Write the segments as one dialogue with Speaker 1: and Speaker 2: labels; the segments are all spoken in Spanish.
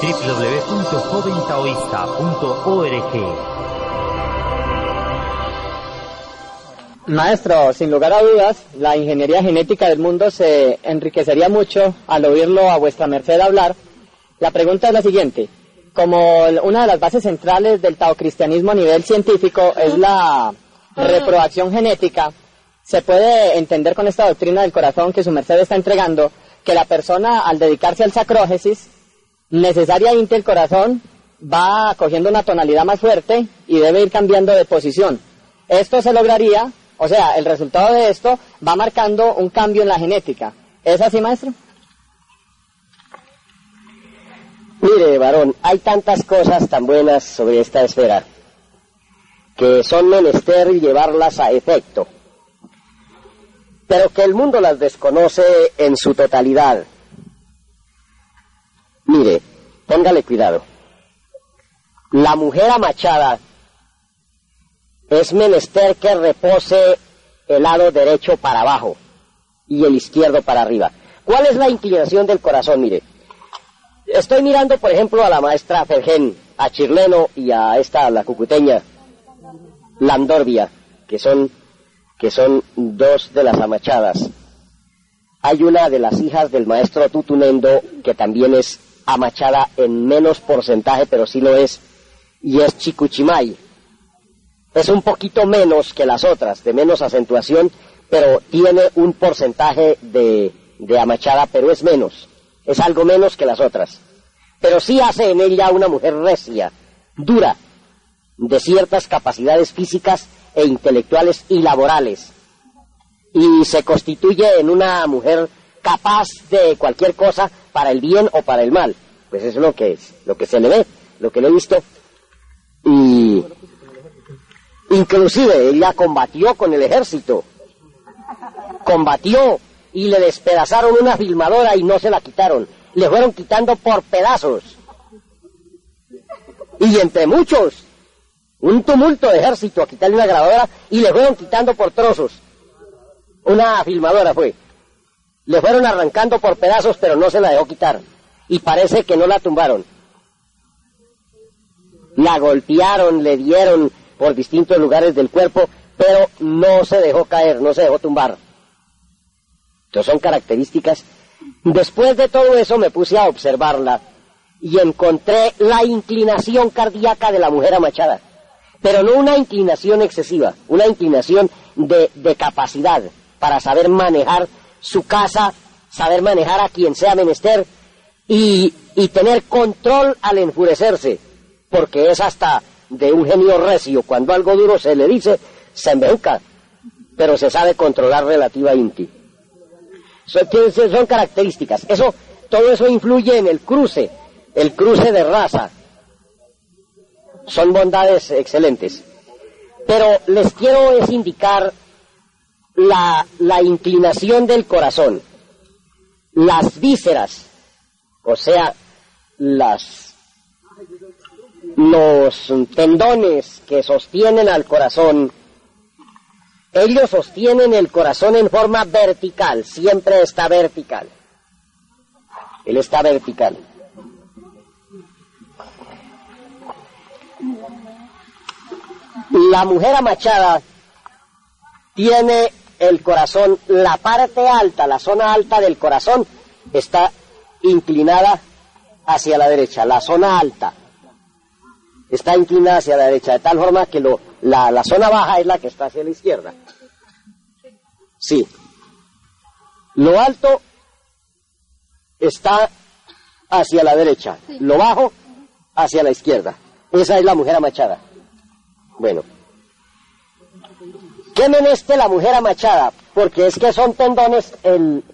Speaker 1: www.joventaoísta.org.
Speaker 2: Maestro, sin lugar a dudas, la ingeniería genética del mundo se enriquecería mucho al oírlo a vuestra merced hablar. La pregunta es la siguiente. Como una de las bases centrales del taocristianismo a nivel científico es la reproducción genética, se puede entender con esta doctrina del corazón que su merced está entregando que la persona al dedicarse al sacrógesis, necesariamente el corazón va cogiendo una tonalidad más fuerte y debe ir cambiando de posición. Esto se lograría o sea, el resultado de esto va marcando un cambio en la genética. ¿Es así, maestro?
Speaker 3: Mire, varón, hay tantas cosas tan buenas sobre esta esfera que son menester llevarlas a efecto, pero que el mundo las desconoce en su totalidad. Mire, póngale cuidado. La mujer amachada es menester que repose el lado derecho para abajo y el izquierdo para arriba. ¿Cuál es la inclinación del corazón? Mire, estoy mirando, por ejemplo, a la maestra Fergen, a Chirleno y a esta, la cucuteña, Landorbia, que son, que son dos de las amachadas. Hay una de las hijas del maestro Tutunendo que también es amachada en menos porcentaje, pero sí lo es, y es Chicuchimay es un poquito menos que las otras, de menos acentuación, pero tiene un porcentaje de, de amachada, pero es menos, es algo menos que las otras. Pero sí hace en ella una mujer recia, dura, de ciertas capacidades físicas e intelectuales y laborales, y se constituye en una mujer capaz de cualquier cosa para el bien o para el mal. Pues es lo que es, lo que se le ve, lo que le he visto. Y Inclusive ella combatió con el ejército. Combatió y le despedazaron una filmadora y no se la quitaron. Le fueron quitando por pedazos. Y entre muchos, un tumulto de ejército a quitarle una grabadora y le fueron quitando por trozos. Una filmadora fue. Le fueron arrancando por pedazos, pero no se la dejó quitar. Y parece que no la tumbaron. La golpearon, le dieron por distintos lugares del cuerpo, pero no se dejó caer, no se dejó tumbar. Entonces son características. Después de todo eso me puse a observarla y encontré la inclinación cardíaca de la mujer amachada, pero no una inclinación excesiva, una inclinación de, de capacidad para saber manejar su casa, saber manejar a quien sea menester y, y tener control al enfurecerse, porque es hasta de un genio recio. Cuando algo duro se le dice, se embeuca, pero se sabe controlar relativamente. Son, son características. Eso, todo eso influye en el cruce, el cruce de raza. Son bondades excelentes. Pero les quiero es indicar la, la inclinación del corazón, las vísceras, o sea, las los tendones que sostienen al corazón, ellos sostienen el corazón en forma vertical, siempre está vertical. Él está vertical. La mujer amachada tiene el corazón, la parte alta, la zona alta del corazón está inclinada hacia la derecha, la zona alta está inclinada hacia la derecha, de tal forma que lo, la, la zona baja es la que está hacia la izquierda. Sí. Lo alto está hacia la derecha, lo bajo hacia la izquierda. Esa es la mujer amachada. Bueno. ¿Qué meneste la mujer amachada? Porque es que son tendones, el,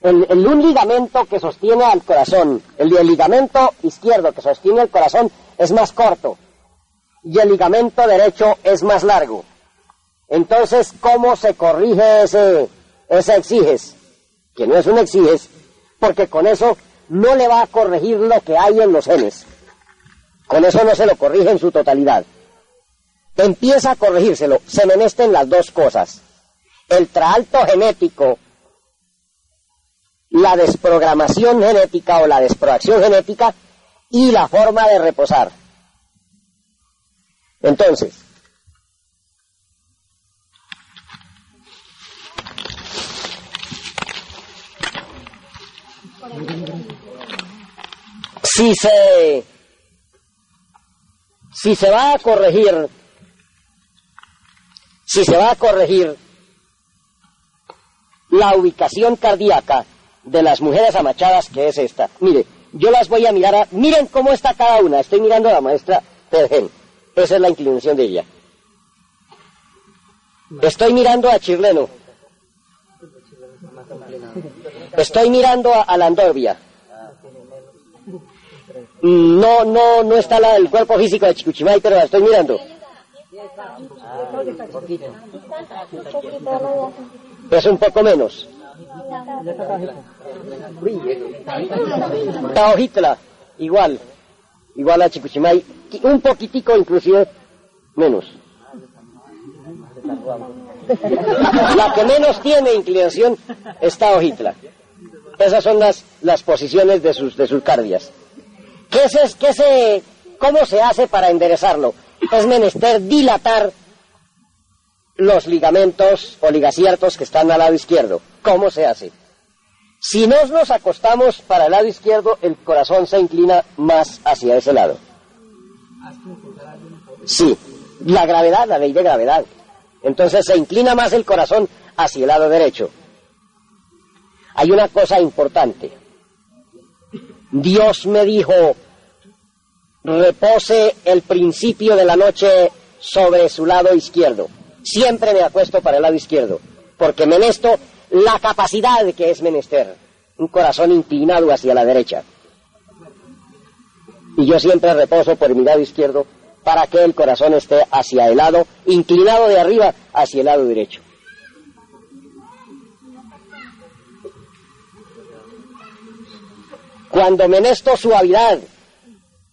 Speaker 3: el, el, un ligamento que sostiene al corazón, el, el ligamento izquierdo que sostiene el corazón es más corto y el ligamento derecho es más largo. Entonces, ¿cómo se corrige ese, ese exiges? Que no es un exiges, porque con eso no le va a corregir lo que hay en los genes. Con eso no se lo corrige en su totalidad. Empieza a corregírselo. Se menesten las dos cosas. El traalto genético, la desprogramación genética o la desprogramación genética y la forma de reposar. Entonces, si se si se va a corregir si se va a corregir la ubicación cardíaca de las mujeres amachadas que es esta. Mire, yo las voy a mirar a... Miren cómo está cada una. Estoy mirando a la maestra Tergen. Esa es la inclinación de ella. Estoy mirando a Chirleno. Estoy mirando a, la Andorbia. No, no, no está el cuerpo físico de Chicuchimay, pero la estoy mirando. Es un poco menos. Taojitla, igual, igual a Chicuchimay, un poquitico inclusive menos. La que menos tiene inclinación es Taojitla. Esas son las, las posiciones de sus, de sus cardias. ¿Qué es, qué se, ¿Cómo se hace para enderezarlo? Es menester dilatar los ligamentos o ligaciertos que están al lado izquierdo. ¿Cómo se hace? Si nos nos acostamos para el lado izquierdo, el corazón se inclina más hacia ese lado. Sí, la gravedad, la ley de gravedad. Entonces se inclina más el corazón hacia el lado derecho. Hay una cosa importante. Dios me dijo, repose el principio de la noche sobre su lado izquierdo. Siempre me acuesto para el lado izquierdo, porque menesto la capacidad que es menester, un corazón inclinado hacia la derecha. Y yo siempre reposo por mi lado izquierdo para que el corazón esté hacia el lado, inclinado de arriba hacia el lado derecho. Cuando menesto suavidad,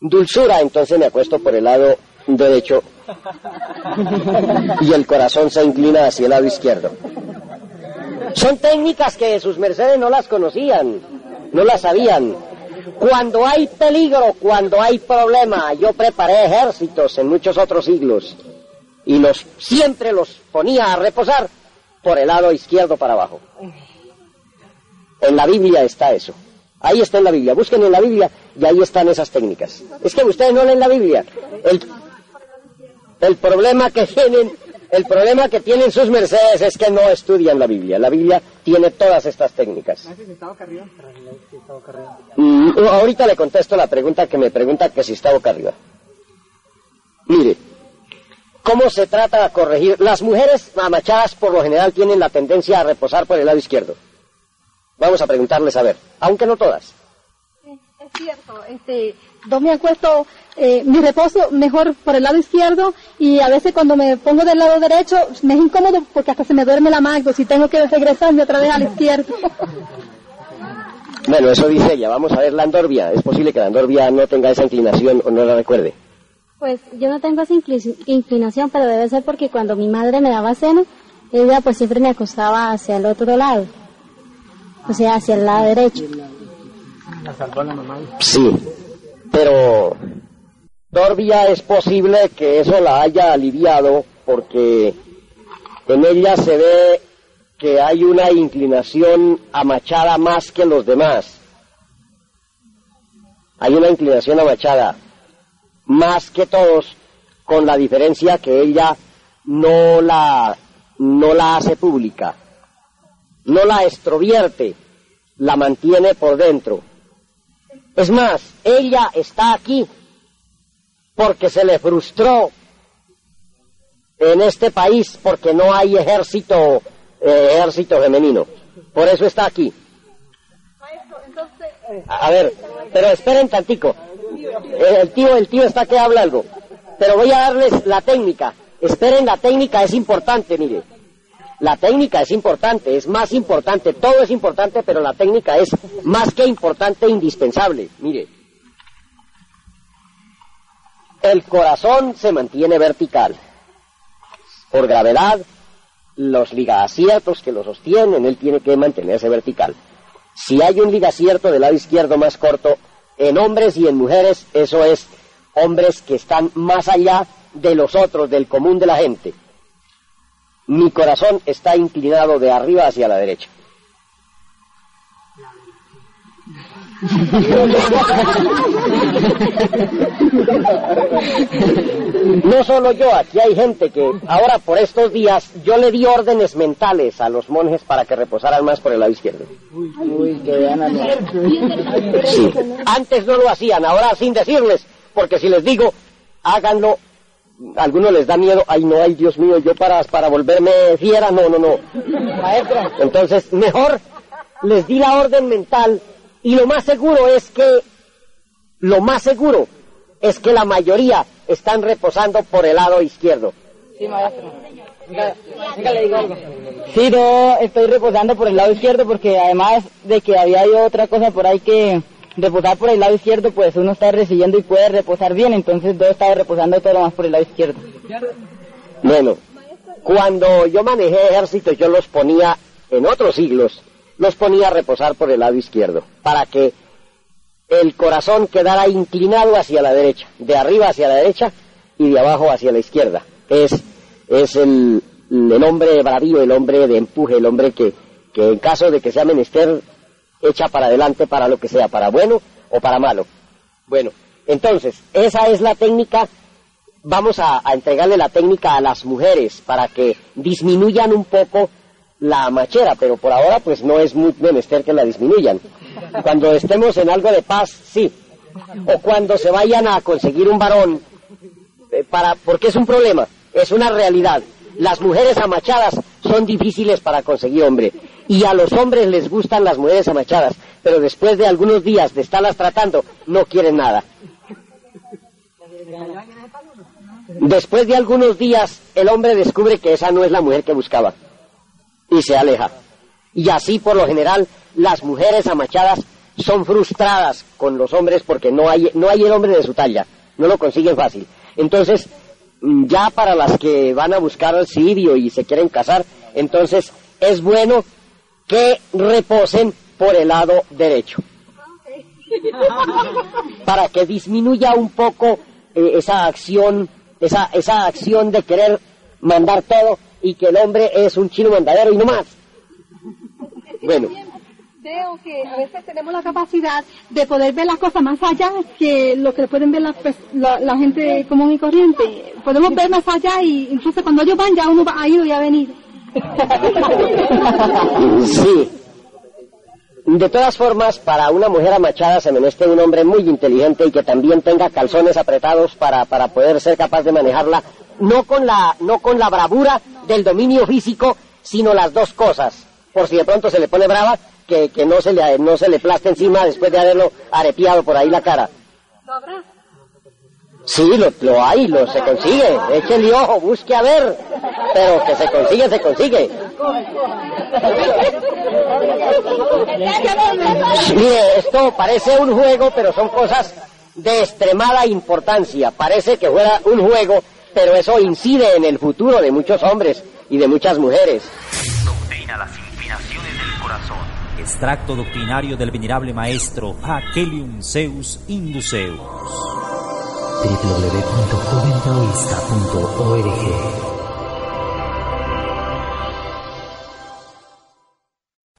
Speaker 3: dulzura, entonces me acuesto por el lado derecho y el corazón se inclina hacia el lado izquierdo. Son técnicas que sus mercedes no las conocían, no las sabían. Cuando hay peligro, cuando hay problema, yo preparé ejércitos en muchos otros siglos y los siempre los ponía a reposar por el lado izquierdo para abajo. En la Biblia está eso. Ahí está en la Biblia. Busquen en la Biblia y ahí están esas técnicas. Es que ustedes no leen la Biblia. El, el problema que tienen, el problema que tienen sus mercedes es que no estudian la Biblia. La Biblia tiene todas estas técnicas. Mm, ahorita le contesto la pregunta que me pregunta que si está boca arriba. Mire, ¿cómo se trata de corregir? Las mujeres amachadas por lo general tienen la tendencia a reposar por el lado izquierdo. Vamos a preguntarles a ver, aunque no todas.
Speaker 1: Es, cierto, este, yo me acuesto, eh, mi reposo mejor por el lado izquierdo y a veces cuando me pongo del lado derecho me es incómodo porque hasta se me duerme la mano si tengo que regresarme otra vez al izquierdo.
Speaker 3: Bueno, eso dice ella. Vamos a ver la andorbia. Es posible que la andorbia no tenga esa inclinación o no la recuerde.
Speaker 4: Pues yo no tengo esa inclinación, pero debe ser porque cuando mi madre me daba seno, ella pues siempre me acostaba hacia el otro lado o sea, hacia el lado derecho.
Speaker 3: Sí, pero todavía es posible que eso la haya aliviado porque en ella se ve que hay una inclinación amachada más que los demás. Hay una inclinación amachada más que todos, con la diferencia que ella no la, no la hace pública no la extrovierte, la mantiene por dentro. Es más, ella está aquí porque se le frustró en este país porque no hay ejército eh, ejército femenino. Por eso está aquí. A ver, pero esperen tantico. El tío, el tío está que habla algo. Pero voy a darles la técnica. Esperen la técnica, es importante, mire. La técnica es importante, es más importante, todo es importante, pero la técnica es más que importante e indispensable. Mire, el corazón se mantiene vertical. Por gravedad, los ligaciertos que lo sostienen, él tiene que mantenerse vertical. Si hay un ligacierto del lado izquierdo más corto, en hombres y en mujeres, eso es hombres que están más allá de los otros, del común de la gente. Mi corazón está inclinado de arriba hacia la derecha. No solo yo, aquí hay gente que ahora por estos días yo le di órdenes mentales a los monjes para que reposaran más por el lado izquierdo. Sí. Antes no lo hacían, ahora sin decirles, porque si les digo, háganlo, a algunos les da miedo, ay no, ay Dios mío, yo para, para volverme fiera, no, no, no. Entonces, mejor les di la orden mental y lo más seguro es que, lo más seguro es que la mayoría están reposando por el lado izquierdo.
Speaker 2: Sí, maestro. Sí, no, estoy reposando por el lado izquierdo porque además de que había otra cosa por ahí que reposar por el lado izquierdo, pues uno está recibiendo y puede reposar bien, entonces yo estaba reposando todo lo más por el lado izquierdo.
Speaker 3: Bueno, cuando yo manejé ejércitos yo los ponía en otros siglos los ponía a reposar por el lado izquierdo, para que el corazón quedara inclinado hacia la derecha, de arriba hacia la derecha y de abajo hacia la izquierda. Es, es el, el hombre bravío, el hombre de empuje, el hombre que, que en caso de que sea menester, echa para adelante para lo que sea, para bueno o para malo. Bueno, entonces, esa es la técnica. Vamos a, a entregarle la técnica a las mujeres para que disminuyan un poco la machera, pero por ahora pues no es muy menester que la disminuyan. Cuando estemos en algo de paz, sí. O cuando se vayan a conseguir un varón, eh, para, porque es un problema, es una realidad. Las mujeres amachadas son difíciles para conseguir hombre. Y a los hombres les gustan las mujeres amachadas, pero después de algunos días de estarlas tratando, no quieren nada. Después de algunos días, el hombre descubre que esa no es la mujer que buscaba y se aleja. Y así por lo general las mujeres amachadas son frustradas con los hombres porque no hay, no hay el hombre de su talla, no lo consiguen fácil. Entonces, ya para las que van a buscar al sirio y se quieren casar, entonces es bueno que reposen por el lado derecho. Para que disminuya un poco eh, esa acción, esa, esa acción de querer mandar todo y que el hombre es un chino mandadero y no más. Bueno.
Speaker 1: Veo que a veces tenemos la capacidad de poder ver las cosas más allá que lo que pueden ver la, la, gente común y corriente. Podemos ver más allá y incluso cuando ellos van ya uno ha ido y ha venido.
Speaker 3: Sí. De todas formas, para una mujer amachada se meneste un hombre muy inteligente y que también tenga calzones apretados para, para poder ser capaz de manejarla, no con la, no con la bravura del dominio físico, sino las dos cosas. Por si de pronto se le pone brava, que, que no, se le, no se le plaste encima después de haberlo arepiado por ahí la cara. ¿Lo habrá? Sí, lo, lo hay, lo se consigue. Échale ojo, busque a ver. Pero que se consigue, se consigue. Mire, esto parece un juego, pero son cosas de extremada importancia. Parece que fuera un juego, pero eso incide en el futuro de muchos hombres y de muchas mujeres.
Speaker 5: Doctrina las inclinaciones del corazón.
Speaker 6: Extracto doctrinario del venerable maestro Hakelium Zeus Induceus.